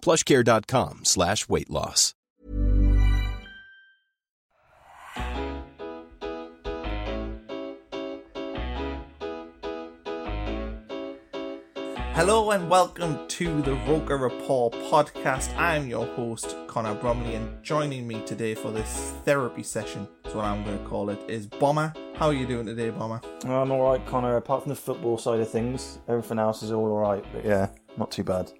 plushcare.com slash weight loss. Hello and welcome to the Roker Report podcast. I'm your host, Connor Bromley, and joining me today for this therapy session, is what I'm going to call it, is Bomber. How are you doing today, Bomber? I'm all right, Connor. Apart from the football side of things, everything else is all all right. But yeah, not too bad.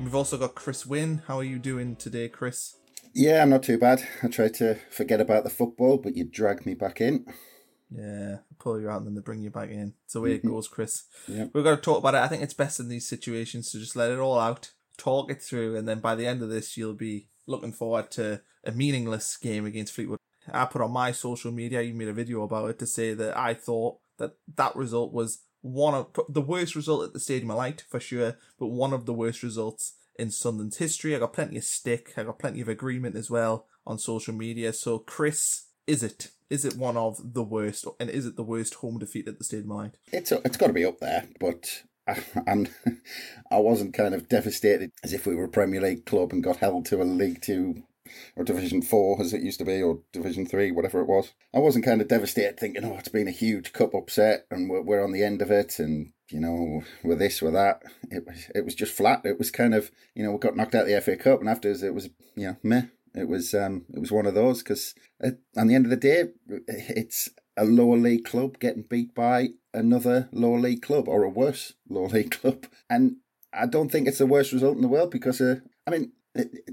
We've also got Chris Wynn. How are you doing today, Chris? Yeah, I'm not too bad. I tried to forget about the football, but you dragged me back in. Yeah, pull you out and then they bring you back in. It's the way it mm-hmm. goes, Chris. Yeah. We're going to talk about it. I think it's best in these situations to just let it all out, talk it through, and then by the end of this, you'll be looking forward to a meaningless game against Fleetwood. I put on my social media, you made a video about it to say that I thought that that result was one of the worst result at the Stadium of Light for sure, but one of the worst results in Sunderland's history. I got plenty of stick, I got plenty of agreement as well on social media. So, Chris, is it? Is it one of the worst, and is it the worst home defeat at the Stadium? It's it's got to be up there, but I, I'm I wasn't kind of devastated as if we were a Premier League club and got held to a League Two or Division Four as it used to be, or Division Three, whatever it was. I wasn't kind of devastated, thinking, "Oh, it's been a huge cup upset, and we're, we're on the end of it," and you know, with this, with that. It was it was just flat. It was kind of you know we got knocked out of the FA Cup, and afterwards it was you know meh. It was um it was one of those because on the end of the day, it's a lower league club getting beat by another lower league club or a worse lower league club, and I don't think it's the worst result in the world because uh, I mean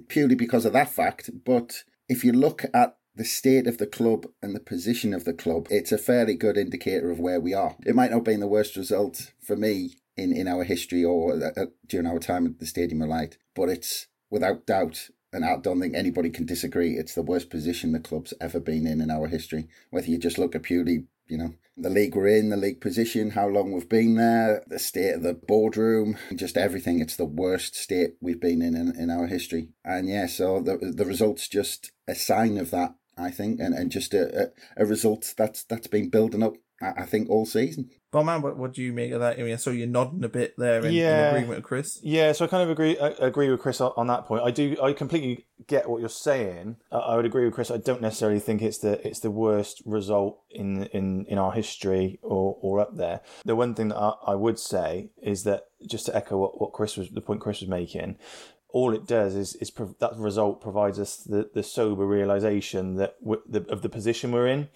purely because of that fact. But if you look at the state of the club and the position of the club, it's a fairly good indicator of where we are. It might not be the worst result for me in, in our history or uh, during our time at the Stadium of Light, but it's without doubt, and I don't think anybody can disagree, it's the worst position the club's ever been in in our history. Whether you just look at purely, you know, the league we're in, the league position, how long we've been there, the state of the boardroom, just everything. It's the worst state we've been in in, in our history. And yeah, so the the result's just a sign of that, I think, and, and just a, a, a result that's that's been building up, I, I think, all season. Bomber, what, what do you make of that? I mean, I saw you nodding a bit there in, in agreement with Chris. Yeah, so I kind of agree I agree with Chris on, on that point. I do. I completely get what you're saying. I, I would agree with Chris. I don't necessarily think it's the it's the worst result in in in our history or or up there. The one thing that I, I would say is that just to echo what, what Chris was the point Chris was making. All it does is, is prov- that result provides us the, the sober realization that we the, of the position we're in,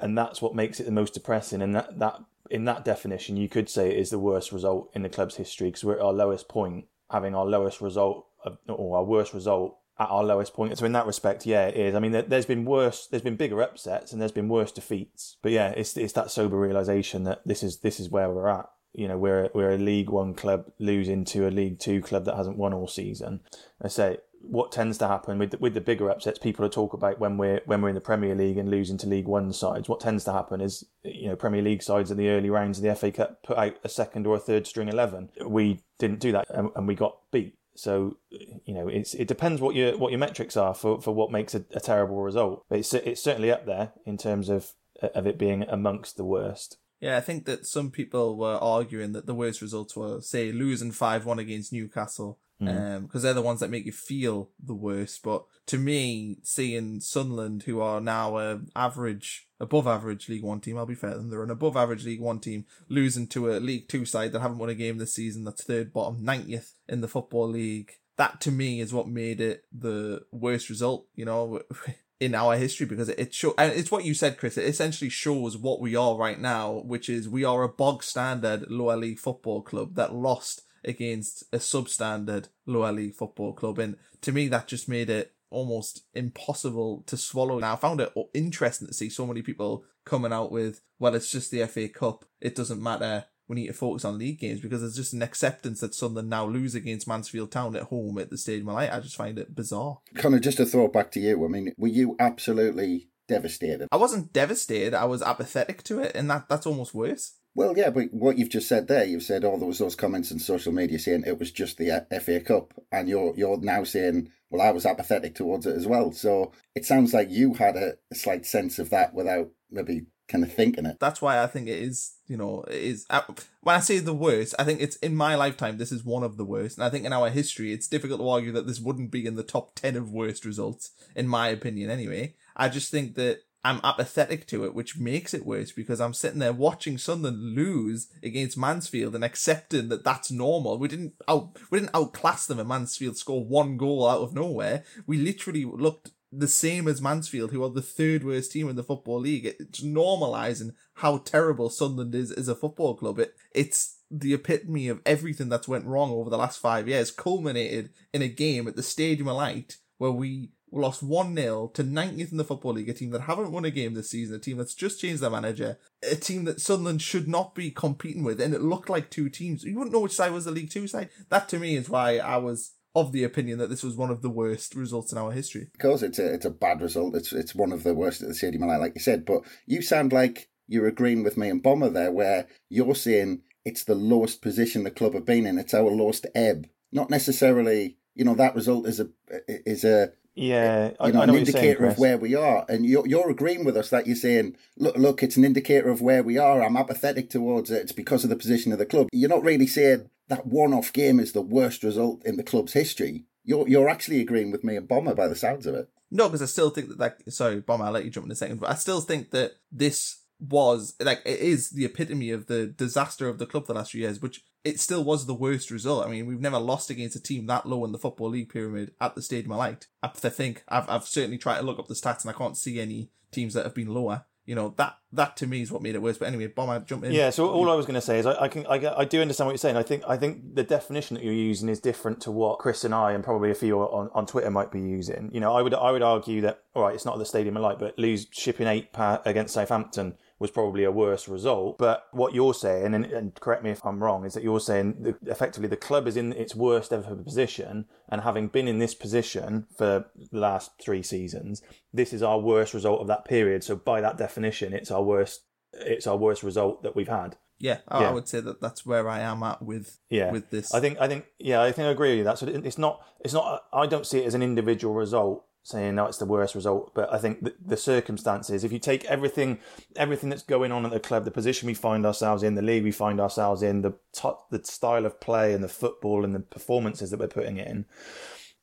and that's what makes it the most depressing. And that, that in that definition, you could say it is the worst result in the club's history because we're at our lowest point, having our lowest result of, or our worst result at our lowest point. So in that respect, yeah, it is. I mean, there, there's been worse, there's been bigger upsets, and there's been worse defeats. But yeah, it's it's that sober realization that this is this is where we're at. You know, we're we're a League One club losing to a League Two club that hasn't won all season. I say what tends to happen with the, with the bigger upsets, people talk about when we're when we're in the Premier League and losing to League One sides. What tends to happen is you know Premier League sides in the early rounds of the FA Cup put out a second or a third string eleven. We didn't do that, and, and we got beat. So you know it's it depends what your what your metrics are for, for what makes a, a terrible result. But it's it's certainly up there in terms of of it being amongst the worst. Yeah, I think that some people were arguing that the worst results were, say, losing 5 1 against Newcastle, Mm-hmm. Um, because they're the ones that make you feel the worst. But to me, seeing Sunderland, who are now a average, above average League One team, I'll be fair them, they're an above average League One team, losing to a League Two side that haven't won a game this season, that's third bottom, 90th in the Football League. that to me is what made it the worst result, you know, in our history because it show and it's what you said, Chris. It essentially shows what we are right now, which is we are a bog standard lower league football club that lost against a substandard lower league football club, and to me that just made it almost impossible to swallow. Now I found it interesting to see so many people coming out with, well, it's just the FA Cup. It doesn't matter we need to focus on league games because there's just an acceptance that Sunderland now lose against Mansfield Town at home at the Stadium I, I just find it bizarre. Kind of just to throw it back to you. I mean, were you absolutely devastated? I wasn't devastated. I was apathetic to it, and that that's almost worse. Well, yeah, but what you've just said there, you've said, oh, there was those comments in social media saying it was just the FA Cup, and you're you're now saying, well, I was apathetic towards it as well. So it sounds like you had a, a slight sense of that without maybe kind of thinking it. That's why I think it is, you know, it is. Uh, when I say the worst, I think it's in my lifetime, this is one of the worst. And I think in our history, it's difficult to argue that this wouldn't be in the top 10 of worst results, in my opinion, anyway. I just think that I'm apathetic to it, which makes it worse because I'm sitting there watching Sunderland lose against Mansfield and accepting that that's normal. We didn't out we didn't outclass them and Mansfield score one goal out of nowhere. We literally looked the same as Mansfield, who are the third worst team in the football league. It's normalising how terrible Sunderland is as a football club. It it's the epitome of everything that's went wrong over the last five years, culminated in a game at the Stadium of Light where we lost 1 0 to 90th in the Football League, a team that haven't won a game this season, a team that's just changed their manager, a team that Sunderland should not be competing with, and it looked like two teams. You wouldn't know which side was the League Two side. That to me is why I was of the opinion that this was one of the worst results in our history. Because it's a it's a bad result. It's it's one of the worst at the Stadium like you said. But you sound like you're agreeing with me and Bomber there, where you're saying it's the lowest position the club have been in. It's our lowest ebb. Not necessarily, you know, that result is a is a yeah, you know, an indicator saying, of where we are. And you're you're agreeing with us that you're saying, look, look, it's an indicator of where we are. I'm apathetic towards it. It's because of the position of the club. You're not really saying that one-off game is the worst result in the club's history. You're you're actually agreeing with me and Bomber by the sounds of it. No, because I still think that like sorry, Bomber, I'll let you jump in a second, but I still think that this was like it is the epitome of the disaster of the club the last few years, which it still was the worst result. I mean, we've never lost against a team that low in the football league pyramid at the Stadium of Light. I think I've I've certainly tried to look up the stats and I can't see any teams that have been lower you know that that to me is what made it worse. But anyway, bomb, I jump in. Yeah. So all I was going to say is I, I can I, I do understand what you're saying. I think I think the definition that you're using is different to what Chris and I and probably a few on, on Twitter might be using. You know, I would I would argue that all right, it's not the stadium of light, but lose shipping eight against Southampton was probably a worse result. But what you're saying, and, and correct me if I'm wrong, is that you're saying that effectively the club is in its worst ever position, and having been in this position for the last three seasons, this is our worst result of that period. So by that definition, it's our worst. It's our worst result that we've had. Yeah, I, yeah. I would say that that's where I am at with yeah. with this. I think I think yeah, I think I agree with you. That so it's not it's not. I don't see it as an individual result saying no, it's the worst result. But I think the, the, circumstances, if you take everything, everything that's going on at the club, the position we find ourselves in, the league we find ourselves in, the top, the style of play and the football and the performances that we're putting in,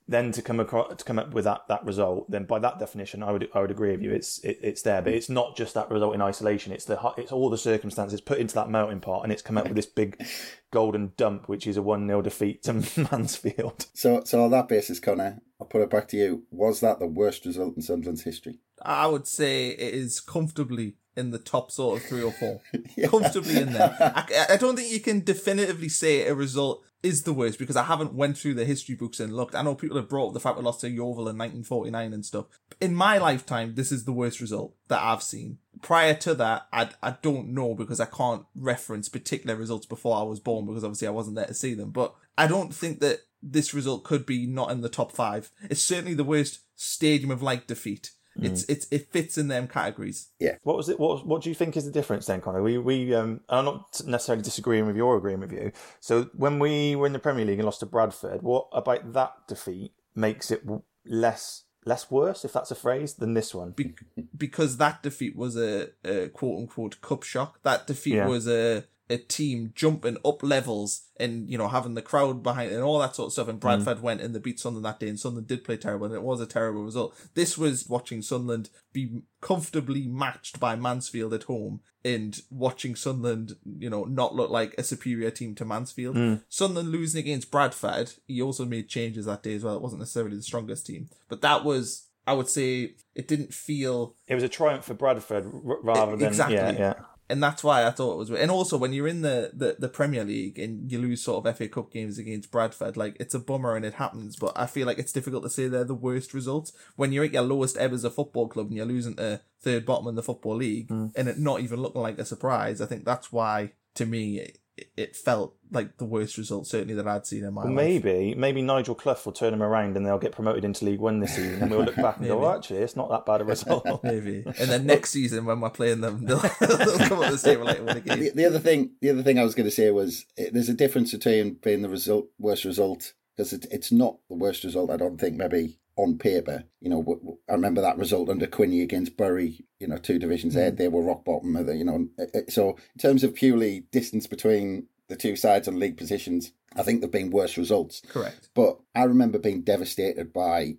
then to come across to come up with that, that result, then by that definition, I would I would agree with you. It's it, it's there, but it's not just that result in isolation. It's the it's all the circumstances put into that melting pot, and it's come up with this big golden dump, which is a one 0 defeat to Mansfield. So so on that basis, Connor, I'll put it back to you. Was that the worst result in Sunderland's history? I would say it is comfortably in the top sort of three or four. yeah. Comfortably in there. I, I, don't think you can definitively say a result is the worst because I haven't went through the history books and looked. I know people have brought up the fact we lost to Yeovil in 1949 and stuff. In my lifetime, this is the worst result that I've seen. Prior to that, I, I don't know because I can't reference particular results before I was born because obviously I wasn't there to see them. But I don't think that this result could be not in the top five. It's certainly the worst stadium of light defeat Mm. It's it's it fits in them categories. Yeah. What was it? What what do you think is the difference then, Connor? We we um I'm not necessarily disagreeing with your agreeing with you. So when we were in the Premier League and lost to Bradford, what about that defeat makes it less less worse, if that's a phrase, than this one? Be- because that defeat was a, a quote unquote cup shock. That defeat yeah. was a a team jumping up levels and you know having the crowd behind and all that sort of stuff. And Bradford mm. went and they beat Sunderland that day, and Sunderland did play terrible, and it was a terrible result. This was watching Sunderland be comfortably matched by Mansfield at home, and watching Sunderland, you know, not look like a superior team to Mansfield. Mm. Sunderland losing against Bradford, he also made changes that day as well. It wasn't necessarily the strongest team, but that was. I would say it didn't feel It was a triumph for Bradford r- rather than Exactly. yeah, yeah. And that's why I thought it was. And also, when you're in the, the, the Premier League and you lose sort of FA Cup games against Bradford, like it's a bummer and it happens. But I feel like it's difficult to say they're the worst results when you're at your lowest ebb as a football club and you're losing to third bottom in the football league mm. and it not even looking like a surprise. I think that's why, to me, it, it felt like the worst result certainly that I'd seen in my Well, life. maybe maybe Nigel Clough will turn them around and they'll get promoted into League One this season, and we'll look back and go, Maybe. oh, actually, it's not that bad a result. Maybe, and then next season when we're playing them, they'll, they'll come up the table like win a game. The, the other thing, the other thing I was going to say was eh, there's a difference between being the result worst result because it, it's not the worst result. I don't think maybe on paper. You know, I remember that result under Quinney against Bury. You know, two divisions ahead, they were rock bottom. You know, eh, eh, so in terms of purely distance between the two sides on league positions, I think there've been worse results. Correct. But I remember being devastated by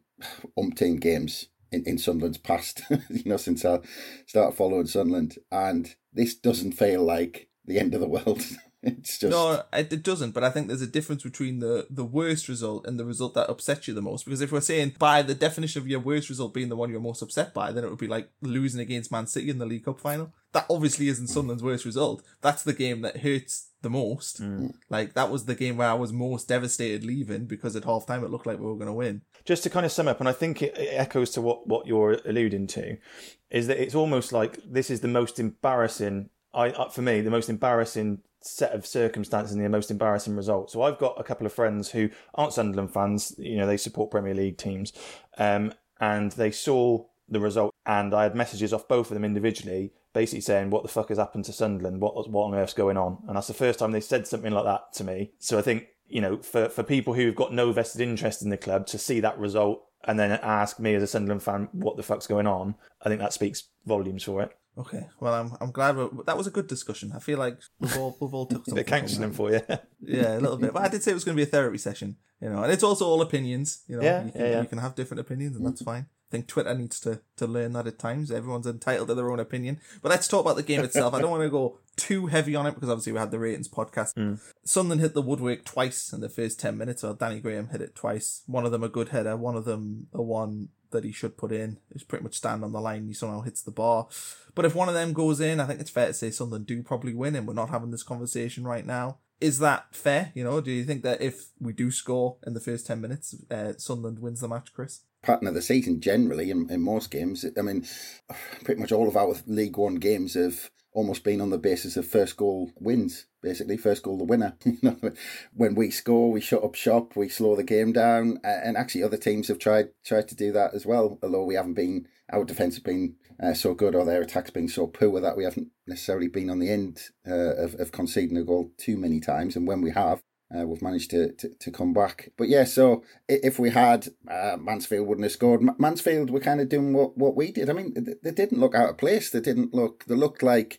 umpteen games in, in Sunderland's past, you know, since I started following Sunderland. And this doesn't feel like the end of the world. it's just. No, it it doesn't. But I think there's a difference between the the worst result and the result that upsets you the most. Because if we're saying by the definition of your worst result being the one you're most upset by, then it would be like losing against Man City in the League Cup final. That obviously isn't Sunderland's worst result. That's the game that hurts the most. Mm. Like that was the game where I was most devastated leaving because at half time it looked like we were going to win. Just to kind of sum up, and I think it, it echoes to what, what you're alluding to, is that it's almost like this is the most embarrassing, I for me, the most embarrassing set of circumstances and the most embarrassing result. So I've got a couple of friends who aren't Sunderland fans, you know, they support Premier League teams, um, and they saw the result, and I had messages off both of them individually, basically saying, "What the fuck has happened to Sunderland? What what on earth's going on?" And that's the first time they said something like that to me. So I think you know, for for people who've got no vested interest in the club to see that result and then ask me as a Sunderland fan, "What the fuck's going on?" I think that speaks volumes for it. Okay, well I'm I'm glad that was a good discussion. I feel like we've all we've all took A bit counselling for you. Yeah, a little bit. But I did say it was going to be a therapy session, you know, and it's also all opinions. You know, Yeah, you, can, yeah, yeah. you can have different opinions, and that's fine. I think Twitter needs to to learn that at times. Everyone's entitled to their own opinion. But let's talk about the game itself. I don't want to go too heavy on it because obviously we had the ratings podcast. Mm. Sunderland hit the woodwork twice in the first ten minutes, or Danny Graham hit it twice. One of them a good header, one of them a one that he should put in. He's pretty much stand on the line. He somehow hits the bar. But if one of them goes in, I think it's fair to say Sunderland do probably win, and we're not having this conversation right now. Is that fair? You know, do you think that if we do score in the first 10 minutes, uh, Sunderland wins the match, Chris? pattern of the season generally in, in most games. I mean, pretty much all of our League One games have almost been on the basis of first goal wins. Basically, first goal the winner. When we score, we shut up shop, we slow the game down, and actually other teams have tried tried to do that as well. Although we haven't been, our defence has been uh, so good, or their attacks been so poor that we haven't necessarily been on the end uh, of, of conceding a goal too many times. And when we have, uh, we've managed to, to, to come back. But yeah, so if we had, uh, Mansfield wouldn't have scored. Ma- Mansfield were kind of doing what, what we did. I mean, they, they didn't look out of place. They didn't look, they looked like,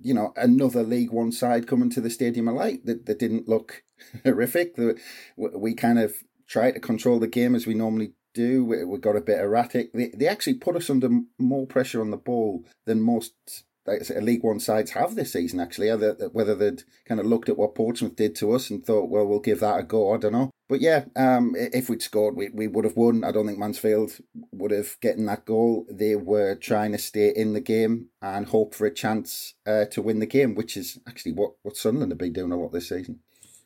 you know, another League One side coming to the Stadium of Light. They, they didn't look horrific. They, we, kind of tried to control the game as we normally do. We, we got a bit erratic. They, they actually put us under more pressure on the ball than most League One sides have this season. Actually, whether they'd kind of looked at what Portsmouth did to us and thought, well, we'll give that a go. I don't know. But yeah, um, if we'd scored, we, we would have won. I don't think Mansfield would have gotten that goal. They were trying to stay in the game and hope for a chance uh, to win the game, which is actually what, what Sunderland have been doing a lot this season.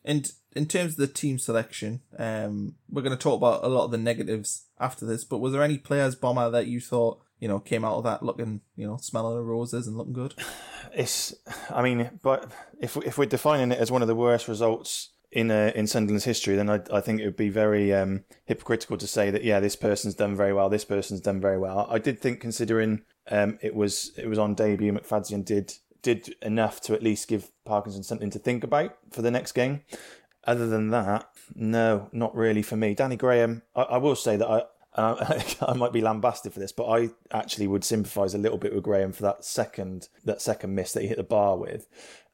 And in terms of the team selection, um, we're going to talk about a lot of the negatives after this, but was there any players, Bomber, that you thought, you know, came out of that looking, you know, smelling the roses and looking good? It's, I mean, but if if we're defining it as one of the worst results in uh, in Sunderland's history, then I I think it would be very um, hypocritical to say that yeah, this person's done very well, this person's done very well. I did think, considering um, it was it was on debut, McFadzean did did enough to at least give Parkinson something to think about for the next game. Other than that, no, not really for me. Danny Graham, I, I will say that I. Uh, I might be lambasted for this, but I actually would sympathise a little bit with Graham for that second that second miss that he hit the bar with.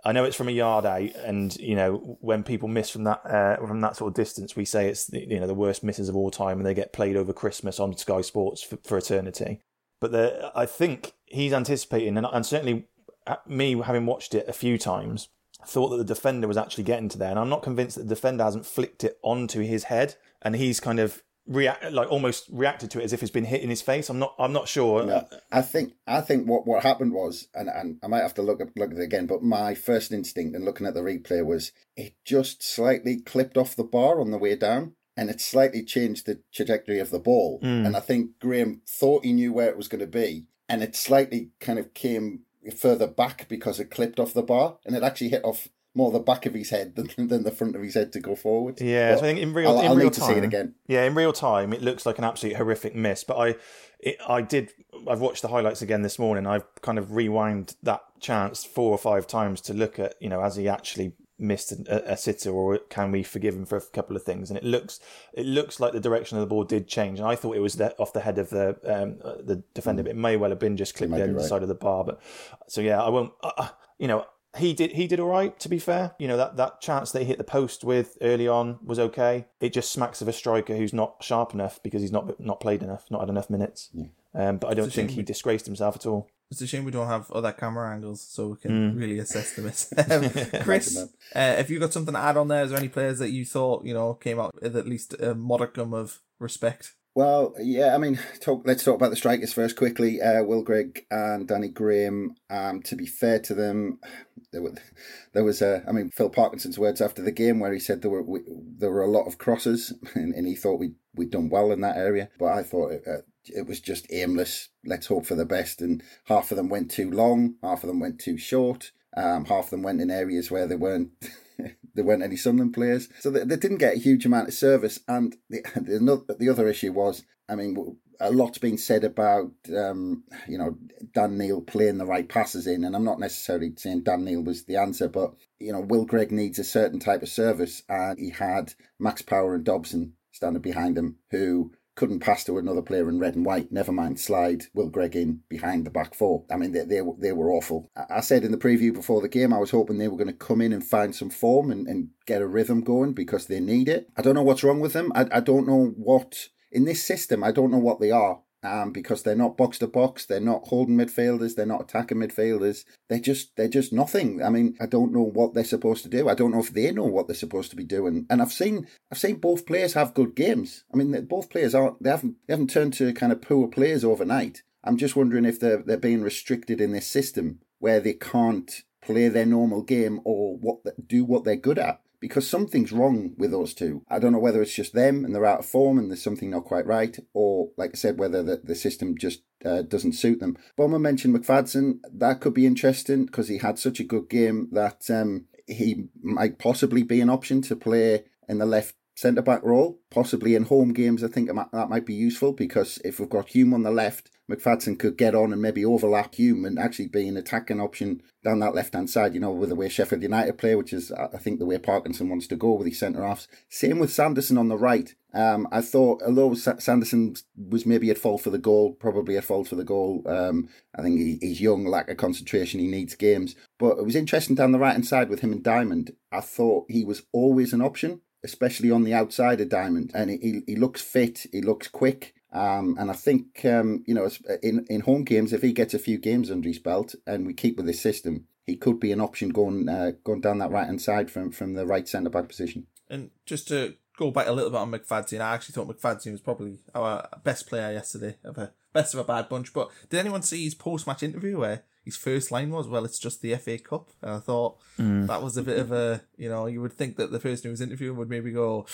I know it's from a yard out, and you know when people miss from that uh, from that sort of distance, we say it's the, you know the worst misses of all time, and they get played over Christmas on Sky Sports for, for eternity. But the, I think he's anticipating, and, and certainly uh, me having watched it a few times, thought that the defender was actually getting to there, and I'm not convinced that the defender hasn't flicked it onto his head, and he's kind of react like almost reacted to it as if it's been hit in his face. I'm not I'm not sure. No, I think I think what, what happened was, and, and I might have to look at, look at it again, but my first instinct in looking at the replay was it just slightly clipped off the bar on the way down. And it slightly changed the trajectory of the ball. Mm. And I think Graham thought he knew where it was going to be. And it slightly kind of came further back because it clipped off the bar. And it actually hit off more the back of his head than, than the front of his head to go forward. Yeah, so I think in real I'll, in I'll real need time, to see it again. Yeah, in real time, it looks like an absolute horrific miss. But I, it, I did. I've watched the highlights again this morning. I've kind of rewound that chance four or five times to look at you know as he actually missed a, a sitter, or can we forgive him for a couple of things? And it looks, it looks like the direction of the ball did change. And I thought it was the, off the head of the um, the defender, but it may well have been just clipped the right. side of the bar. But so yeah, I won't. Uh, uh, you know, he did he did all right to be fair you know that that chance that he hit the post with early on was okay it just smacks of a striker who's not sharp enough because he's not not played enough not had enough minutes um, but i don't think he we- disgraced himself at all It's a shame we don't have other camera angles so we Mm. can really assess the miss. Um, Chris, Imagine uh, have you got something to add on there? Is there any players that you thought you know came out with at least a modicum of respect? Well, yeah, I mean, talk, let's talk about the strikers first quickly. Uh, Will Grigg and Danny Graham. Um, to be fair to them, there were there was a. I mean, Phil Parkinson's words after the game where he said there were we, there were a lot of crosses, and, and he thought we we'd done well in that area. But I thought it, uh, it was just aimless. Let's hope for the best. And half of them went too long, half of them went too short. Um, half of them went in areas where they weren't there weren't any Sunderland players, so they, they didn't get a huge amount of service. And the the, the other issue was, I mean, a lot's been said about um, you know Dan Neil playing the right passes in, and I'm not necessarily saying Dan Neil was the answer, but you know Will Grigg needs a certain type of service, and he had Max Power and Dobson standing behind him who couldn't pass to another player in red and white. Never mind slide Will Grigg in behind the back four. I mean, they they, were- they were awful. I said in the preview before the game, I was hoping they were going to come in and find some form and, and get a rhythm going because they need it. I don't know what's wrong with them. I, I don't know what in this system. I don't know what they are. Um, because they're not box to box, they're not holding midfielders, they're not attacking midfielders. They're just they're just nothing. I mean, I don't know what they're supposed to do. I don't know if they know what they're supposed to be doing. And I've seen I've seen both players have good games. I mean, both players aren't they haven't they haven't turned to kind of poor players overnight. I'm just wondering if they're they're being restricted in this system where they can't play their normal game or what do what they're good at because something's wrong with those two. I don't know whether it's just them and they're out of form and there's something not quite right, or like I said, whether the, the system just uh, doesn't suit them. Bomber mentioned McFadden. That could be interesting because he had such a good game that um, he might possibly be an option to play in the left centre back role, possibly in home games. I think that might be useful because if we've got Hume on the left, McFadden could get on and maybe overlap Hume and actually be an attacking option down that left hand side, you know, with the way Sheffield United play, which is, I think, the way Parkinson wants to go with his centre halves. Same with Sanderson on the right. Um, I thought, although Sa- Sanderson was maybe at fault for the goal, probably at fault for the goal, um, I think he, he's young, lack of concentration, he needs games. But it was interesting down the right hand side with him and Diamond. I thought he was always an option especially on the outside of Diamond. And he, he looks fit, he looks quick. Um, and I think, um, you know, in, in home games, if he gets a few games under his belt and we keep with this system, he could be an option going uh, going down that right hand side from, from the right centre back position. And just to go back a little bit on McFadden, I actually thought McFadden was probably our best player yesterday, of a best of a bad bunch. But did anyone see his post match interview where his first line was, "Well, it's just the FA Cup," and I thought mm. that was a bit of a, you know, you would think that the person who was interviewing would maybe go,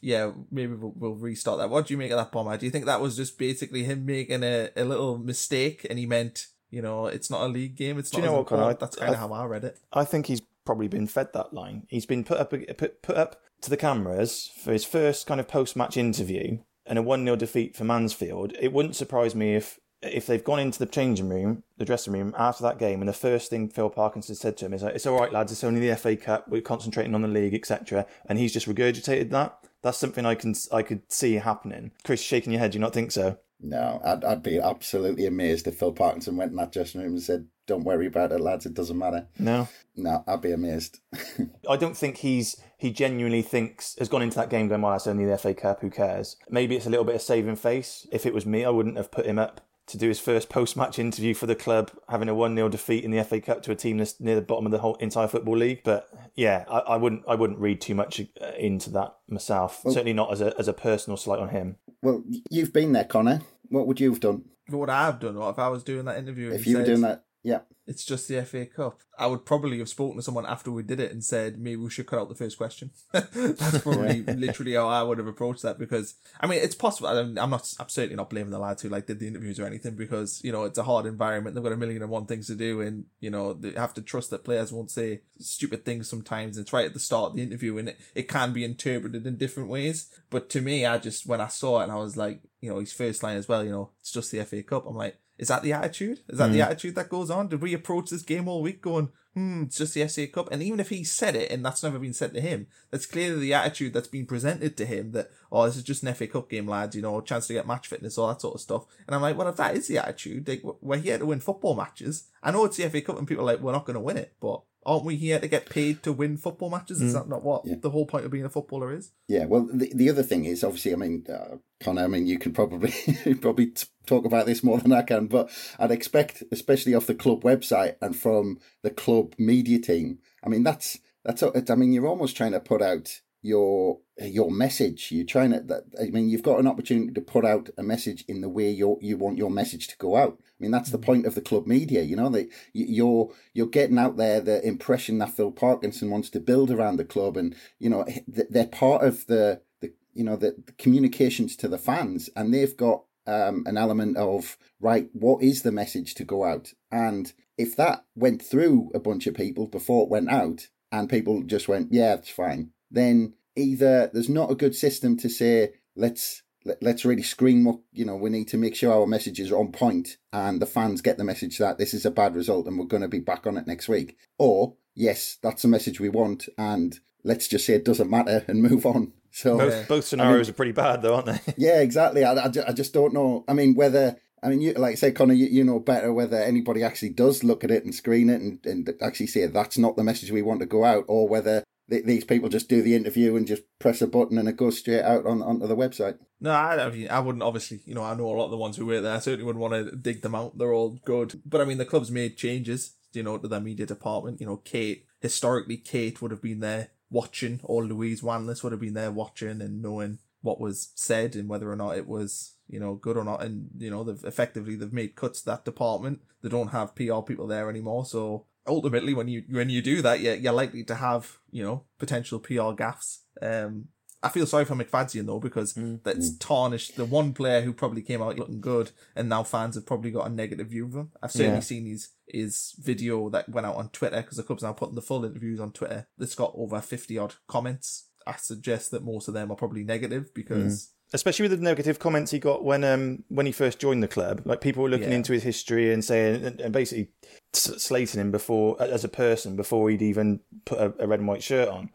"Yeah, maybe we'll, we'll restart that." What do you make of that, bomber? Do you think that was just basically him making a, a little mistake, and he meant, you know, it's not a league game, it's Do you know what, Connor? That's kind of how I read it. I think he's probably been fed that line. He's been put up put, put up to the cameras for his first kind of post match interview and a one 0 defeat for Mansfield. It wouldn't surprise me if if they've gone into the changing room, the dressing room after that game, and the first thing Phil Parkinson said to him is like, "It's all right, lads. It's only the FA Cup. We're concentrating on the league, etc." And he's just regurgitated that. That's something I can I could see happening. Chris, shaking your head. Do you not think so? No, I'd, I'd be absolutely amazed if Phil Parkinson went in that dressing room and said, "Don't worry about it, lads. It doesn't matter." No, No, I'd be amazed. I don't think he's he genuinely thinks has gone into that game going, well, that's only the FA Cup. Who cares? Maybe it's a little bit of saving face. If it was me, I wouldn't have put him up to do his first post-match interview for the club, having a one 0 defeat in the FA Cup to a team that's near the bottom of the whole entire football league. But yeah, I, I wouldn't I wouldn't read too much uh, into that myself. Certainly not as a as a personal slight on him. well, you've been there, Connor. What would you have done But what I've done, what if I was doing that interview? if he you were doing that? Yeah. It's just the FA Cup. I would probably have spoken to someone after we did it and said maybe we should cut out the first question. That's probably literally how I would have approached that because I mean it's possible. I'm I'm not. I'm certainly not blaming the lads who like did the interviews or anything because you know it's a hard environment. They've got a million and one things to do, and you know they have to trust that players won't say stupid things sometimes. It's right at the start of the interview, and it, it can be interpreted in different ways. But to me, I just when I saw it and I was like, you know, his first line as well. You know, it's just the FA Cup. I'm like. Is that the attitude? Is that the attitude that goes on? Did we approach this game all week going, hmm, it's just the FA Cup? And even if he said it and that's never been said to him, that's clearly the attitude that's been presented to him that, oh, this is just an FA Cup game, lads, you know, chance to get match fitness, all that sort of stuff. And I'm like, well, if that is the attitude, like, we're here to win football matches. I know it's the FA Cup and people are like, we're not going to win it, but aren't we here to get paid to win football matches? Is that not what the whole point of being a footballer is? Yeah, well, the, the other thing is obviously, I mean, uh, Connor, I mean, you can probably probably t- talk about this more than I can, but I'd expect, especially off the club website and from the club media team, I mean, that's that's. I mean, you're almost trying to put out your your message. You're trying to. That, I mean, you've got an opportunity to put out a message in the way you you want your message to go out. I mean, that's the point of the club media. You know that you're you're getting out there the impression that Phil Parkinson wants to build around the club, and you know they're part of the the you know the, the communications to the fans, and they've got um, an element of right. What is the message to go out? And if that went through a bunch of people before it went out, and people just went, yeah, it's fine, then either there's not a good system to say let's let, let's really screen what you know we need to make sure our messages are on point and the fans get the message that this is a bad result and we're going to be back on it next week. Or yes that's the message we want and let's just say it doesn't matter and move on. So Both both scenarios are pretty bad, though, aren't they? yeah exactly. I, I, ju- I just don't know. I mean whether I mean, you, like I say, Connor, you, you know better whether anybody actually does look at it and screen it and, and actually say that's not the message we want to go out, or whether th- these people just do the interview and just press a button and it goes straight out on onto the website. No, I, I mean, I wouldn't obviously, you know, I know a lot of the ones who work there. I certainly wouldn't want to dig them out. They're all good. But I mean, the club's made changes, you know, to their media department. You know, Kate, historically, Kate would have been there watching, or Louise Wanless would have been there watching and knowing what was said and whether or not it was, you know, good or not. And, you know, they've effectively, they've made cuts to that department. They don't have PR people there anymore. So ultimately, when you, when you do that, you're, you're likely to have, you know, potential PR gaffes. Um, I feel sorry for McFadzean though because mm. that's mm. tarnished the one player who probably came out looking good, and now fans have probably got a negative view of him. I've certainly Yeah. seen his his video that went out on Twitter because the club's now putting the full interviews on Twitter. It's got over fifty odd comments. I suggest that most of them are probably negative because mm. Especially with the negative comments he got when um when he first joined the club. Like people were looking Yeah. into his history and saying and, and basically slating him before as a person before he'd even put a, a red and white shirt on.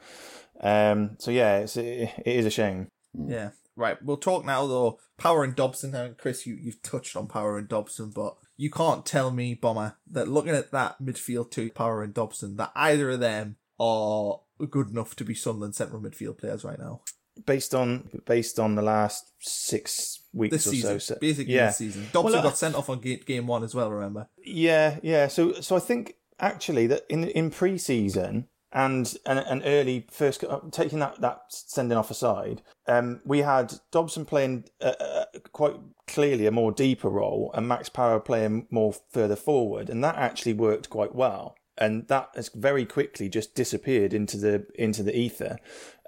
Um, so yeah, it's, it, it is a shame. Yeah. Right. We'll talk now though. Power and Dobson. Now, Chris, you, you've touched on Power and Dobson, but you can't tell me, Bomber, that looking at that midfield two, Power and Dobson, that either of them are good enough to be Sunderland central midfield players right now. Based on based on the last six weeks This or season. so, so basically yeah. this season. Dobson Well, uh, got sent off on game, game one as well, remember? Yeah, yeah. So, so I think actually that in in pre-season and and, and early first uh, taking that that sending off aside, um, we had Dobson playing uh, uh, quite clearly a more deeper role, and Max Power playing more further forward, and that actually worked quite well. And that has very quickly just disappeared into the into the ether.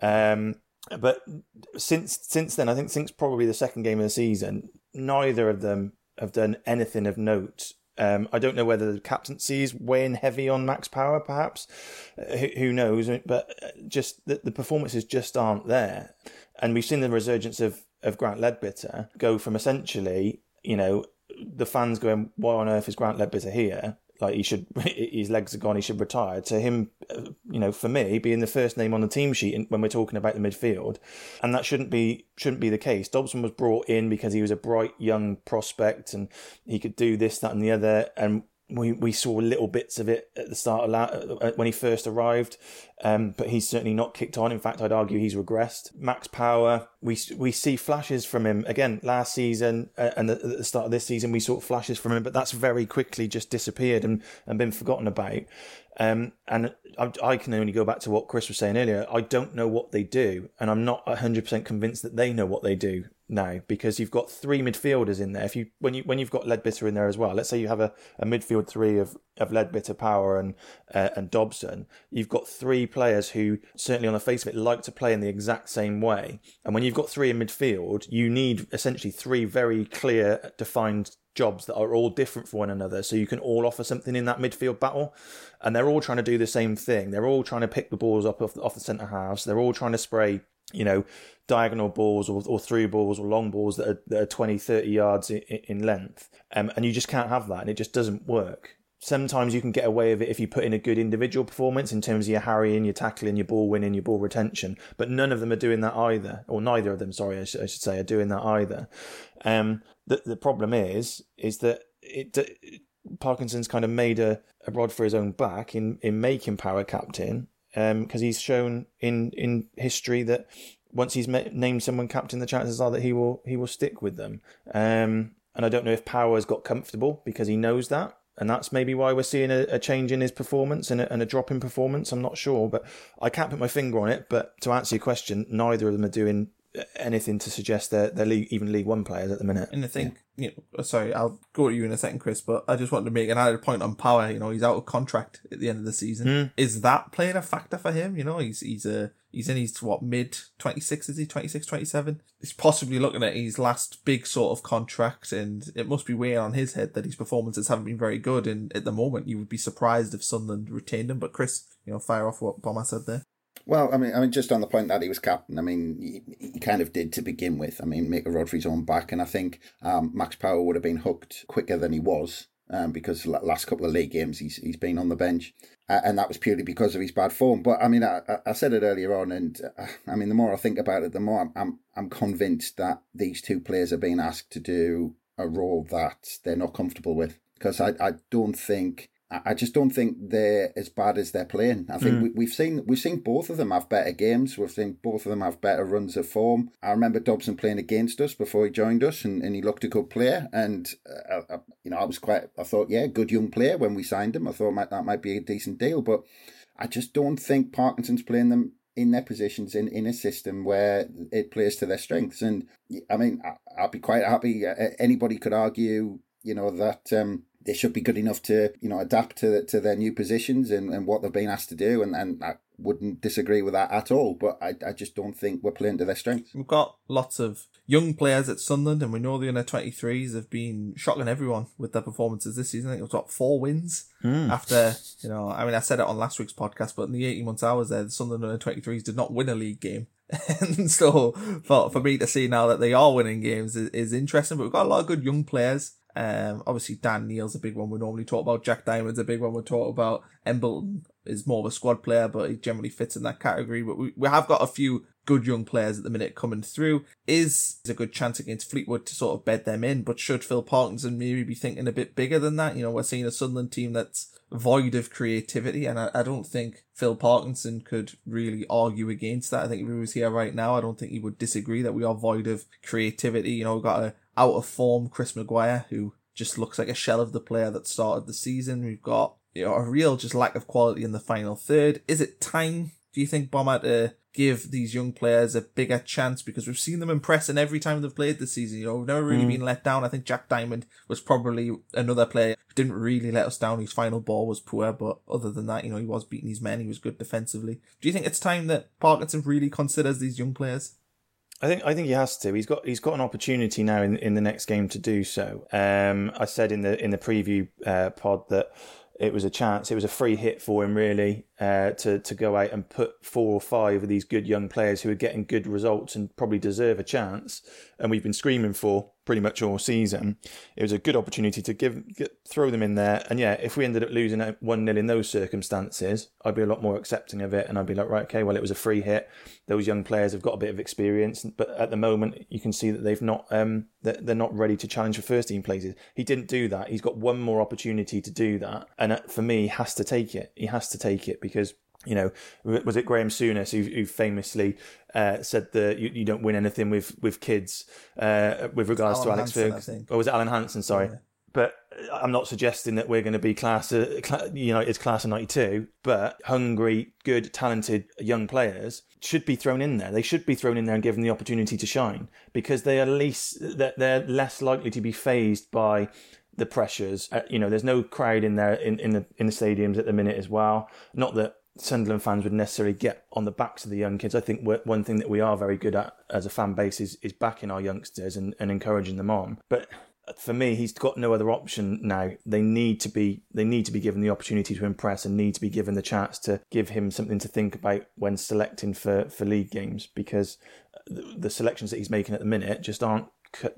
Um, but since since then, I think since probably the second game of the season, neither of them have done anything of note. Um, I don't know whether the captaincy is weighing heavy on Max Power, perhaps. Uh, who, who knows? But uh, just the, the performances just aren't there, and we've seen the resurgence of of Grant Leadbitter go from essentially, you know, the fans going, "Why on earth is Grant Leadbitter here?" Like he should his legs are gone he should retire. To him uh, you know for me being the first name on the team sheet when we're talking about the midfield and that shouldn't be shouldn't be the case. Dobson was brought in because he was a bright young prospect and he could do this that and the other and we, we saw little bits of it at the start of la- when he first arrived, um, but he's certainly not kicked on. In fact, I'd argue he's regressed. Max Power, we we see flashes from him again last season uh, and at the start of this season. We saw flashes from him, but that's very quickly just disappeared and, and been forgotten about. Um, and I, I, can only go back to what Chris was saying earlier. I don't know what they do, and I'm not 100% convinced that they know what they do now because you've got three midfielders in there. If you when you when you've got Leadbitter in there as well, let's say you have a, a midfield three of of Leadbitter, Power, and uh, and Dobson, you've got three players who certainly on the face of it like to play in the exact same way. And when you've got three in midfield, you need essentially three very clear defined jobs that are all different for one another so you can all offer something in that midfield battle. And they're all trying to do the same thing. They're all trying to pick the balls up off the, off the centre halves. They're all trying to spray you know diagonal balls or, or through balls or long balls that are, that are 20 30 yards in, in length. Um, and you just can't have that and it just doesn't work sometimes you can get away with it if you put in a good individual performance in terms of your harrying, your tackling, your ball winning, your ball retention. But none of them are doing that either, or neither of them, sorry, I, sh- I should say, are doing that either. Um, the the problem is is that it, it Parkinson's kind of made a, a rod for his own back in in making Power captain because um, he's shown in in history that once he's met, named someone captain, the chances are that he will he will stick with them. Um, and I don't know if Power has got comfortable because he knows that and that's maybe why we're seeing a, a change in his performance and a, and a, drop in performance. I'm not sure, but I can't put my finger on it. But to answer your question, neither of them are doing anything to suggest they're, they're league, even League One players at the minute. And I think, yeah. you know, sorry, I'll go to you in a second, Chris, but I just wanted to make an added point on Power. You know, he's out of contract at the end of the season. Mm. Is that playing a factor for him? You know, he's he's a he's in his what mid 26 is he 26 27 he's possibly looking at his last big sort of contract and it must be weighing on his head that his performances haven't been very good and at the moment you would be surprised if Sunderland retained him but Chris you know fire off what Bomber said there well, I mean, I mean, just on the point that he was captain, I mean, he, he kind of did to begin with. I mean, make a rod for his own back, and I think um, Max Power would have been hooked quicker than he was um, because last couple of league games he's he's been on the bench, uh, and that was purely because of his bad form. But I mean, I, I said it earlier on, and uh, I mean, the more I think about it, the more I'm, I'm I'm convinced that these two players are being asked to do a role that they're not comfortable with because I I don't think I just don't think they're as bad as they're playing. I think mm. we, have seen we've seen both of them have better games. We've seen both of them have better runs of form. I remember Dobson playing against us before he joined us, and, and he looked a good player. And uh, I, you know, I was quite. I thought, yeah, good young player when we signed him. I thought might, that might be a decent deal, but I just don't think Parkinson's playing them in their positions in, in a system where it plays to their strengths. And I mean, I, I'd be quite happy. Uh, anybody could argue, you know, that. Um, they should be good enough to you know adapt to to their new positions and, and what they've been asked to do and, and I wouldn't disagree with that at all but I, I just don't think we're playing to their strengths. We've got lots of young players at Sunderland and we know the under 23s have been shocking everyone with their performances this season. I think it was got four wins mm. after you know I mean I said it on last week's podcast but in the 18 months I was there the Sunderland under 23s did not win a league game and so for, for me to see now that they are winning games is, is interesting but we've got a lot of good young players um, obviously Dan Neil's a big one we normally talk about. Jack Diamond's a big one we talk about. Embleton is more of a squad player, but he generally fits in that category. But we, we have got a few good young players at the minute coming through. Is a good chance against Fleetwood to sort of bed them in, but should Phil Parkinson maybe be thinking a bit bigger than that? You know, we're seeing a Sunderland team that's void of creativity, and I, I don't think Phil Parkinson could really argue against that. I think if he was here right now, I don't think he would disagree that we are void of creativity. You know, we've got a out of form Chris Maguire, who just looks like a shell of the player that started the season. We've got you know a real just lack of quality in the final third. Is it time? Do you think Bomber to give these young players a bigger chance because we've seen them impressing every time they've played this season. You know, we've never really mm. been let down. I think Jack Diamond was probably another player who didn't really let us down. His final ball was poor, but other than that, you know, he was beating his men. He was good defensively. Do you think it's time that Parkinson really considers these young players? I think I think he has to. He's got he's got an opportunity now in, in the next game to do so. Um, I said in the in the preview uh, pod that it was a chance. It was a free hit for him really uh, to to go out and put four or five of these good young players who are getting good results and probably deserve a chance. And we've been screaming for pretty much all season. It was a good opportunity to give get, throw them in there. And yeah, if we ended up losing one 0 in those circumstances, I'd be a lot more accepting of it, and I'd be like, right, okay, well, it was a free hit. Those young players have got a bit of experience, but at the moment, you can see that they've not um they're not ready to challenge for first team places. He didn't do that. He's got one more opportunity to do that, and uh, for me, he has to take it. He has to take it because you know, was it Graham Souness who, who famously uh, said that you, you, don't win anything with with kids uh, with regards to Alex Ferguson, or was it Alan Hansen? Sorry, yeah. but I'm not suggesting that we're going to be class, uh, you know, it's class of '92, but hungry, good, talented young players should be thrown in there. They should be thrown in there and given the opportunity to shine because they are least they're less likely to be fazed by the pressures. Uh, you know, there's no crowd in there in, in the in the stadiums at the minute as well. Not that Sunderland fans would necessarily get on the backs of the young kids. I think one thing that we are very good at as a fan base is, is backing our youngsters and, and encouraging them on. But for me, he's got no other option now. They need to be they need to be given the opportunity to impress and need to be given the chance to give him something to think about when selecting for, for league games because the, the selections that he's making at the minute just aren't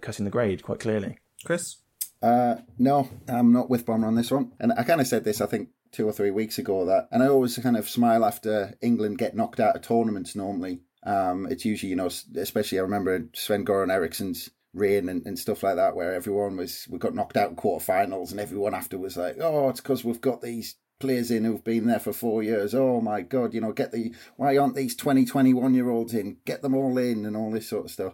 cutting the grade quite clearly. Chris. Uh, no, I'm not with Bomber on this one. And I kind of said this, I think, two or three weeks ago that, and I always kind of smile after England get knocked out of tournaments normally. Um, it's usually, you know, especially I remember Sven Goran Eriksson's reign and, and stuff like that, where everyone was, we got knocked out in quarterfinals and everyone after was like, oh, it's because we've got these players in who've been there for four years. Oh my God, you know, get the, why aren't these 20, 21 year olds in? Get them all in and all this sort of stuff.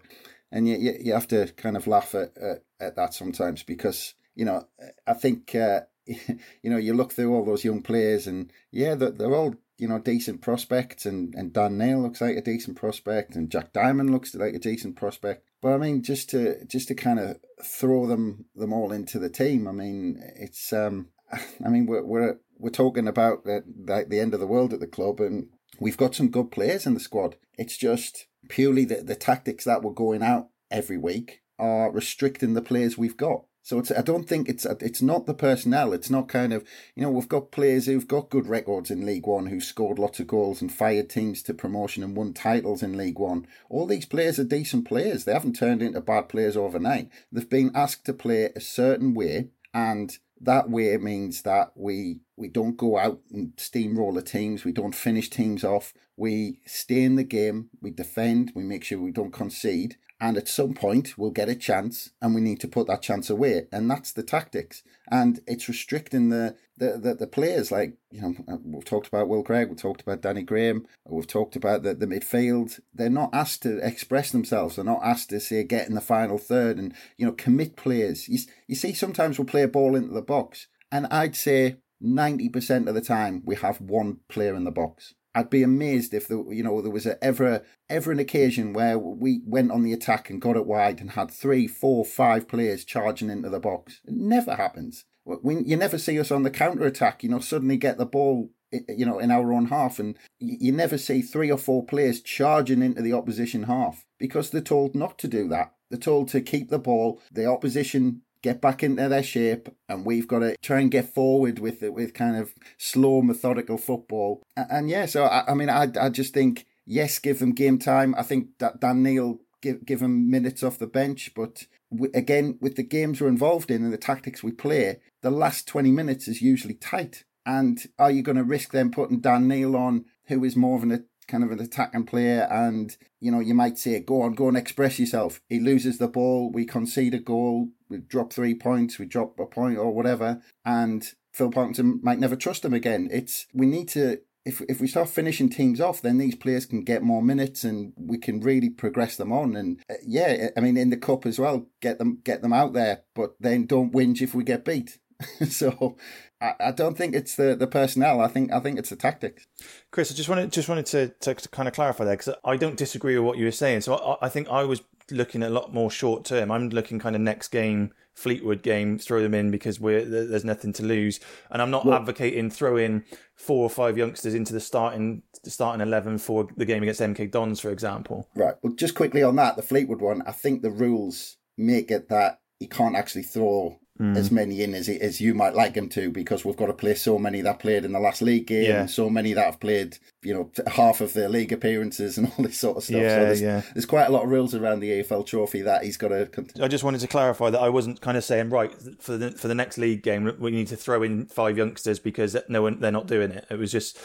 And you, you, you have to kind of laugh at, at, at that sometimes because, you know, I think, uh, you know, you look through all those young players, and yeah, they're, they're all you know decent prospects, and and Dan Neil looks like a decent prospect, and Jack Diamond looks like a decent prospect. But I mean, just to just to kind of throw them them all into the team, I mean, it's um, I mean, we're we're we're talking about like the end of the world at the club, and we've got some good players in the squad. It's just purely the the tactics that we're going out every week are restricting the players we've got. So it's, I don't think it's it's not the personnel. It's not kind of you know we've got players who've got good records in League One who scored lots of goals and fired teams to promotion and won titles in League One. All these players are decent players. They haven't turned into bad players overnight. They've been asked to play a certain way, and that way means that we we don't go out and steamroller teams. We don't finish teams off. We stay in the game. We defend. We make sure we don't concede and at some point we'll get a chance and we need to put that chance away. And that's the tactics. And it's restricting the the, the, the players. Like you know uh, we've talked about Will Grigg we've talked about Danny Graham we've talked about the, the midfield. They're not asked to express themselves. They're not asked to say get in the final third and you know commit players. You, you see sometimes we'll play a ball into the box and I'd say 90% of the time we have one player in the box I'd be amazed if there, you know, there was a, ever ever an occasion where we went on the attack and got it wide and had three, four, five players charging into the box. It never happens. We, you never see us on the counter attack. You know, suddenly get the ball, you know, in our own half, and you never see three or four players charging into the opposition half because they're told not to do that. They're told to keep the ball. The opposition get back into their shape, and we've got to try and get forward with it with kind of slow, methodical football. And, and yeah, so I, I mean, I I just think yes, give them game time. I think that Dan Neil give give them minutes off the bench, but again, with the games we're involved in and the tactics we play, the last twenty minutes is usually tight. And are you going to risk them putting Dan Neil on, who is more of an kind of an attacking player, and you know you might say, "Go on, go and express yourself." He loses the ball, we concede a goal, we drop three points, we drop a point or whatever, and Phil Parkinson might never trust them again. It's we need to if if we start finishing teams off, then these players can get more minutes and we can really progress them on. And uh, yeah, I mean in the cup as well, get them get them out there, but then don't whinge if we get beat. so I, I don't think it's the, the personnel. I think I think it's the tactics. Chris, I just wanted just wanted to, to, to kind of clarify there because I don't disagree with what you were saying. So I, I think I was looking a lot more short term. I'm looking kind of next game, Fleetwood game, throw them in because we're there's nothing to lose, and I'm not well, advocating throwing four or five youngsters into the starting starting eleven for the game against MK Dons, for example. Right. Well, just quickly on that, the Fleetwood one, I think the rules make it that you can't actually throw mm. as many in as as you might like them to because we've got to play so many that played in the last league game yeah. and so many that have played you know half of their league appearances and all this sort of stuff. Yeah, so there's, yeah. there's quite a lot of rules around the EFL Trophy that he's got to. I just wanted to clarify that I wasn't kind of saying right for the for the next league game we need to throw in five youngsters because no one they're not doing it. It was just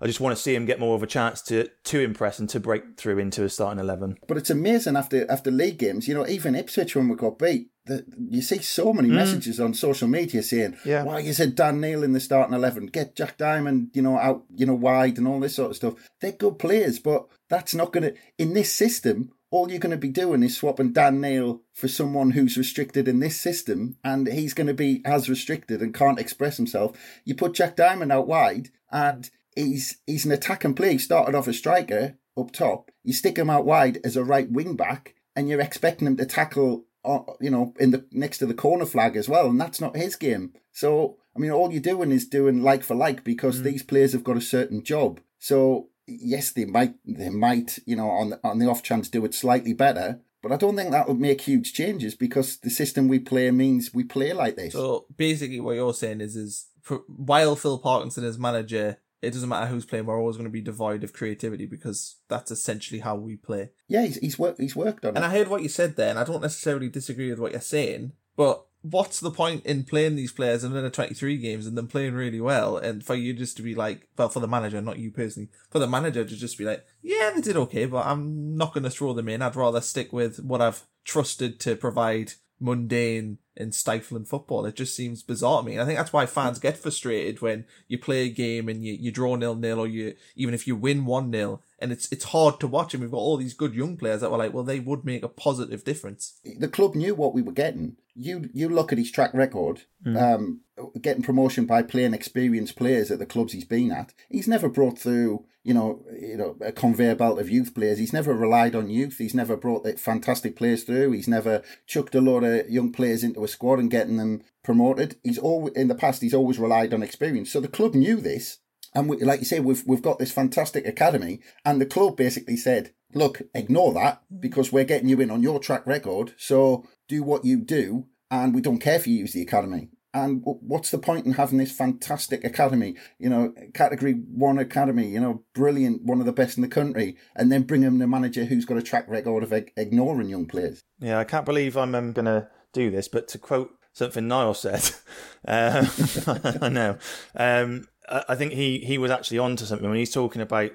I just want to see him get more of a chance to to impress and to break through into a starting eleven. But it's amazing after after league games, you know, even Ipswich when we got beat, the, you see so many mm. messages on social media saying, yeah. "Why you said Dan Neil in the starting eleven? Get Jack Diamond, you know, out, you know, wide and all this sort of stuff." They're good players, but that's not going to in this system. All you're going to be doing is swapping Dan Neil for someone who's restricted in this system, and he's going to be as restricted and can't express himself. You put Jack Diamond out wide, and he's he's an attacking player. He started off a striker up top. You stick him out wide as a right wing back, and you're expecting him to tackle, uh, you know, in the next to the corner flag as well, and that's not his game. So I mean, all you're doing is doing like for like because mm. these players have got a certain job. So yes, they might they might you know on the, on the off chance do it slightly better. But I don't think that would make huge changes because the system we play means we play like this. So basically, what you're saying is, is for, while Phil Parkinson is manager, it doesn't matter who's playing. We're always going to be devoid of creativity because that's essentially how we play. Yeah, he's he's worked he's worked on and it. And I heard what you said there, and I don't necessarily disagree with what you're saying. But what's the point in playing these players in the 23 games and then playing really well, and for you just to be like, well, for the manager, not you personally, for the manager to just be like, yeah, they did okay, but I'm not going to throw them in. I'd rather stick with what I've trusted to provide mundane and stifling football. It just seems bizarre to me. And I think that's why fans get frustrated when you play a game and you, you draw nil nil or you even if you win one nil and it's it's hard to watch and we've got all these good young players that were like, well, they would make a positive difference. The club knew what we were getting. You you look at his track record, mm. um, getting promotion by playing experienced players at the clubs he's been at. He's never brought through you know, you know, a conveyor belt of youth players. He's never relied on youth. He's never brought fantastic players through. He's never chucked a lot of young players into a squad and getting them promoted. He's always in the past. He's always relied on experience. So the club knew this, and we, like you say, we've we've got this fantastic academy, and the club basically said, "Look, ignore that because we're getting you in on your track record. So do what you do, and we don't care if you use the academy." And what's the point in having this fantastic academy, you know, category one academy, you know, brilliant, one of the best in the country, and then bring him the manager who's got a track record of ignoring young players? Yeah, I can't believe I'm um, going to do this, but to quote something Niall said, um, I know, um, I think he, he was actually onto something when he's talking about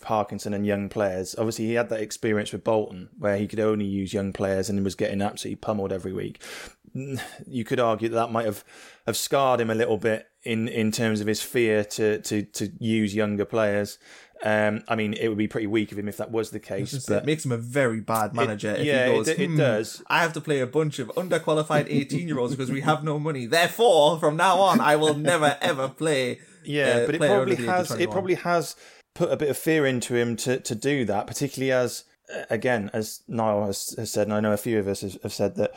Parkinson and young players. Obviously, he had that experience with Bolton where he could only use young players and was getting absolutely pummeled every week. You could argue that, that might have, have scarred him a little bit in, in terms of his fear to, to, to use younger players. Um, I mean, it would be pretty weak of him if that was the case. But it makes him a very bad manager. It, yeah, goes, it, it hmm, does. I have to play a bunch of underqualified eighteen-year-olds because we have no money. Therefore, from now on, I will never ever play. Yeah, uh, but it probably has. It probably has put a bit of fear into him to, to do that, particularly as again, as Niall has, has, said, and I know a few of us have, have, said that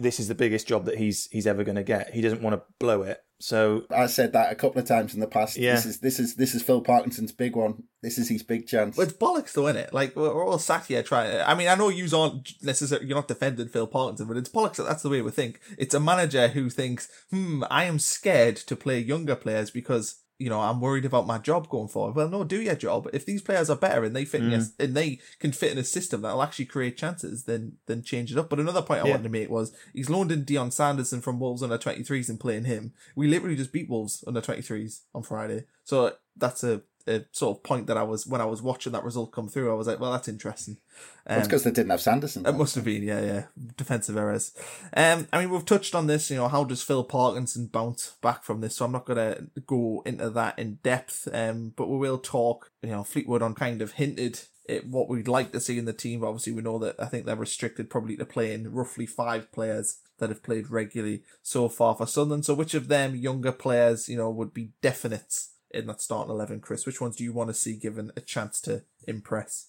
this is the biggest job that he's he's ever going to get. He doesn't want to blow it. So I said that a couple of times in the past. Yeah. This is this is this is Phil Parkinson's big one. This is his big chance. Well, it's bollocks though, isn't it? Like we're all sat here trying. I mean, I know you aren't necessarily you're not defending Phil Parkinson, but it's bollocks that that's the way we think. It's a manager who thinks, hmm, I am scared to play younger players because you know, I'm worried about my job going forward. Well, no, do your job. If these players are better and they fit mm. in a, and they can fit in a system that'll actually create chances, then then change it up. But another point I yeah. wanted to make was he's loaned in Dion Sanderson from Wolves under 23s and playing him. We literally just beat Wolves under 23s on Friday. So that's a a sort of point that I was when I was watching that result come through. I was like, well, that's interesting. Um, it's because they didn't have Sanderson. It must have been, yeah, yeah, defensive errors. Um, I mean, we've touched on this. You know, how does Phil Parkinson bounce back from this? So I'm not going to go into that in depth. Um, but we will talk. You know, Fleetwood on kind of hinted at what we'd like to see in the team. But obviously, we know that I think they're restricted probably to playing roughly five players that have played regularly so far for Sunderland. So, which of them younger players, you know, would be definites in that starting eleven, Chris? Which ones do you want to see given a chance to impress?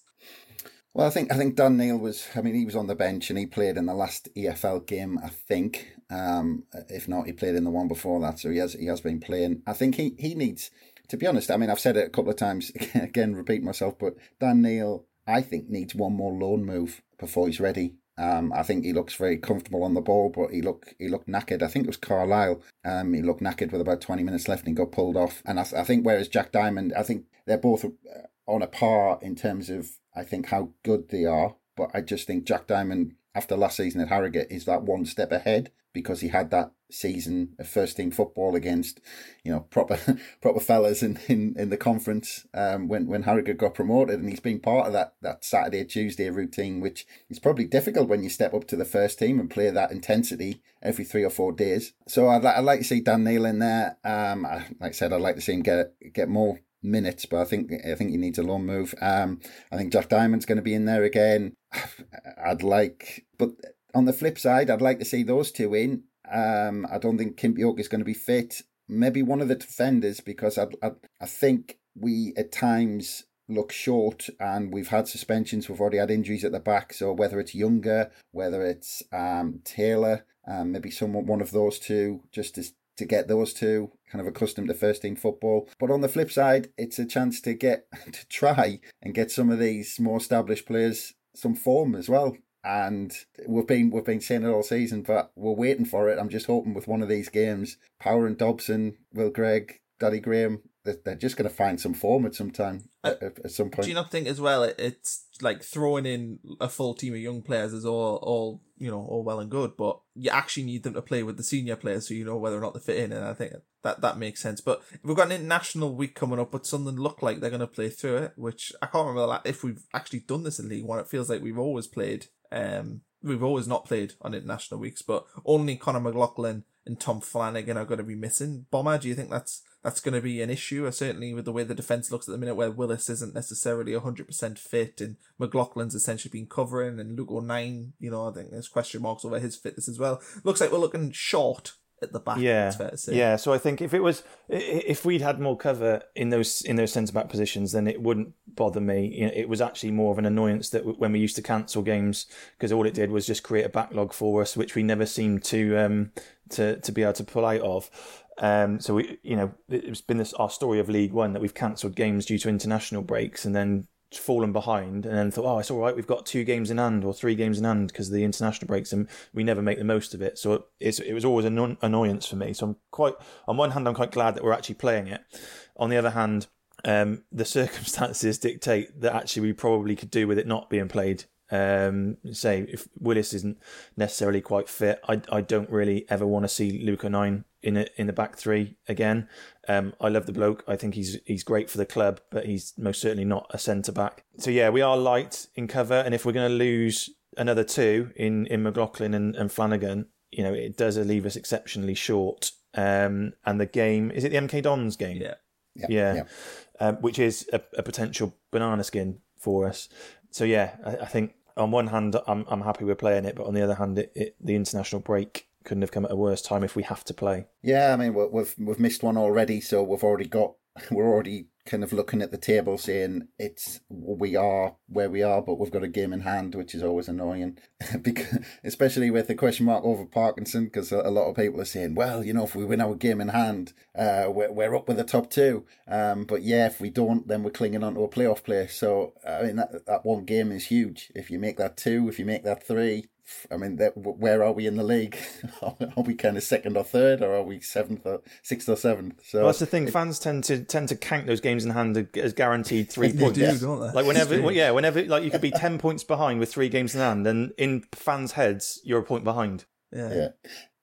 Well, I think I think Dan Neil was. I mean, he was on the bench and he played in the last EFL game. I think, um, if not, he played in the one before that. So he has he has been playing. I think he he needs. To be honest, I mean, I've said it a couple of times. Again, repeat myself, but Dan Neil, I think, needs one more loan move before he's ready Um, I think he looks very comfortable on the ball, but he looked he looked knackered. I think it was Carlisle. Um, he looked knackered with about twenty minutes left and he got pulled off. And I, I think whereas Jack Diamond, I think they're both uh, on a par in terms of I think how good they are. But I just think Jack Diamond after last season at Harrogate is that one step ahead because he had that season of first team football against, you know, proper proper fellas in, in, in the conference um, when when Harrogate got promoted, and he's been part of that that Saturday Tuesday routine, which is probably difficult when you step up to the first team and play that intensity every three or four days. So I'd, I'd like to see Dan Neil in there. Um, I, like I said, I'd like to see him get get more minutes, but I think I think he needs a long move. Um, I think Jack Diamond's going to be in there again. I'd like, but on the flip side, I'd like to see those two in. Um, I don't think Kimpioka is going to be fit. Maybe one of the defenders because I, I, I think we at times look short and we've had suspensions. We've already had injuries at the back. So whether it's Younger, whether it's um, Taylor, um, maybe someone one of those two, just to to get those two kind of accustomed to first team football. But on the flip side, it's a chance to get to try and get some of these more established players some form as well and we've been we've been saying it all season, but we're waiting for it. I'm just hoping with one of these games, Power and Dobson, Will Grigg, Danny Graham, they're just going to find some form at some time uh, at, some point. Do you not think as well? It's like throwing in a full team of young players is all all you know all well and good, but you actually need them to play with the senior players so you know whether or not they fit in, and I think that that makes sense. But we've got an international week coming up, but something look like they're going to play through it, which I can't remember if we've actually done this in League One. It feels like we've always played um, we've always not played on international weeks, but only Conor McLaughlin and Tom Flanagan are going to be missing. Bomber, do you think that's that's going to be an issue? Or certainly with the way the defense looks at the minute, where Willis isn't necessarily hundred percent fit, and McLaughlin's essentially been covering, and Luke O'Nien, you know, I think there's question marks over his fitness as well. Looks like we're looking short at the back. Yeah, yeah. So I think if it was if we'd had more cover in those in those centre back positions, then it wouldn't bother me. You know, it was actually more of an annoyance that when we used to cancel games because all it did was just create a backlog for us, which we never seemed to um, to to be able to pull out of. Um, so we, you know, it's been this our story of League One that we've cancelled games due to international breaks, and then fallen behind and then thought, oh, it's all right. We've got two games in hand or three games in hand because the international breaks, and we never make the most of it. So it's, it was always an annoyance for me. So I'm quite, on one hand, I'm quite glad that we're actually playing it. On the other hand, um, the circumstances dictate that actually we probably could do with it not being played um, say if Willis isn't necessarily quite fit, I, I don't really ever want to see Luke O'Nien in a, in the back three again. Um, I love the bloke. I think he's he's great for the club, but he's most certainly not a centre back. So yeah, we are light in cover, and if we're going to lose another two in in McLaughlin and, and Flanagan, you know it does leave us exceptionally short. Um, and the game is it the MK Dons game? Yeah, yeah, yeah. yeah. Um, which is a, a potential banana skin for us. So yeah, I, I think on one hand, I'm I'm happy we're playing it, but on the other hand, it, it, the international break couldn't have come at a worse time if we have to play. Yeah, I mean we've we've missed one already, so we've already got we're already kind of looking at the table saying it's we are where we are, but we've got a game in hand, which is always annoying, because especially with the question mark over Parkinson, because a lot of people are saying, well, you know, if we win our game in hand, uh, we're we're up with the top two. Um, but yeah, if we don't, then we're clinging onto a playoff place. So I mean, that that one game is huge. If you make that two, if you make that three, I mean, that, where are we in the league? are we kind of second or third, or are we seventh or sixth or seventh? So well, that's the thing. Fans tend to tend to count those games in hand as guaranteed three points. Do, don't they? Like whenever, well, yeah, whenever like you could be ten points behind with three games in hand, and in fans' heads, you're a point behind. Yeah. yeah.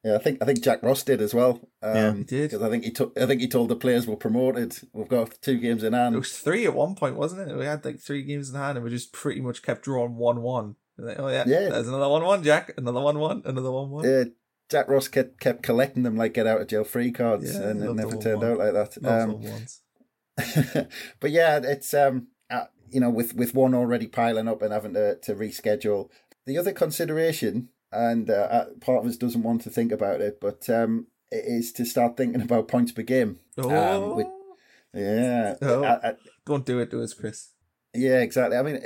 Yeah, I think I think Jack Ross did as well. Um, yeah, he did. Because I think he took. I think he told the players we're promoted. We've got two games in hand. It was three at one point, wasn't it? We had like three games in hand, and we just pretty much kept drawing one-one. Like, oh yeah, yeah. There's another one one, Jack. Another one one. Another one one. Yeah, Jack Ross kept kept collecting them like get out of jail free cards, yeah, and it never turned one. out like that. Um, but yeah, it's um, uh, you know, with with one already piling up and having to to reschedule. The other consideration, and uh, uh part of us doesn't want to think about it, but um, it is to start thinking about points per game. Oh. Um, with, yeah. Oh. I, I, Don't do it to us, Chris. Yeah, exactly. I mean,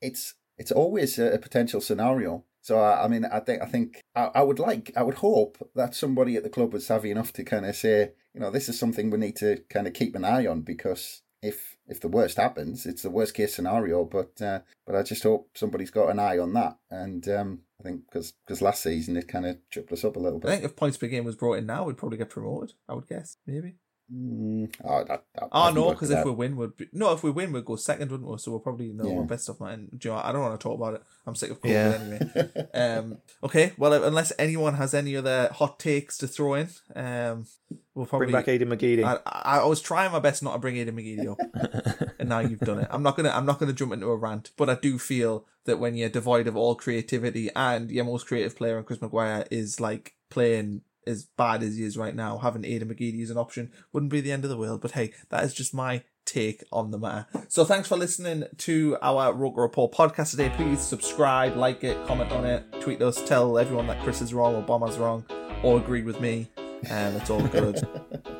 it's it's always a, potential scenario. So I, mean, I think I think I, I, would like, I would hope that somebody at the club was savvy enough to kind of say, you know, this is something we need to kind of keep an eye on because if if the worst happens, it's the worst case scenario. But uh, but I just hope somebody's got an eye on that. And um, I think because because last season it kind of tripped us up a little bit. I think if points per game was brought in now, we'd probably get promoted. I would guess, maybe. Mm, oh, that, that Oh no, because if we win, we'd be, no. If we win, we'd go second, wouldn't we? So we'll probably know Yeah. our best stuff, man. Do you know, what? I don't want to talk about it. I'm sick of COVID Yeah. anyway. um, okay, well, unless anyone has any other hot takes to throw in, um, we'll probably Bring back Aidan McGeady. I, I, I was trying my best not to bring Aidan McGeady up, and now you've done it. I'm not gonna I'm not gonna jump into a rant, but I do feel that when you're devoid of all creativity and your most creative player, and Chris Maguire is like playing as bad as he is right now, having Aidan McGeady as an option wouldn't be the end of the world. But hey, that is just my take on the matter. So thanks for listening to our Roker Report podcast today. Please subscribe, like it, comment on it, tweet us, tell everyone that Chris is wrong or wrong, or agree with me, and it's all good.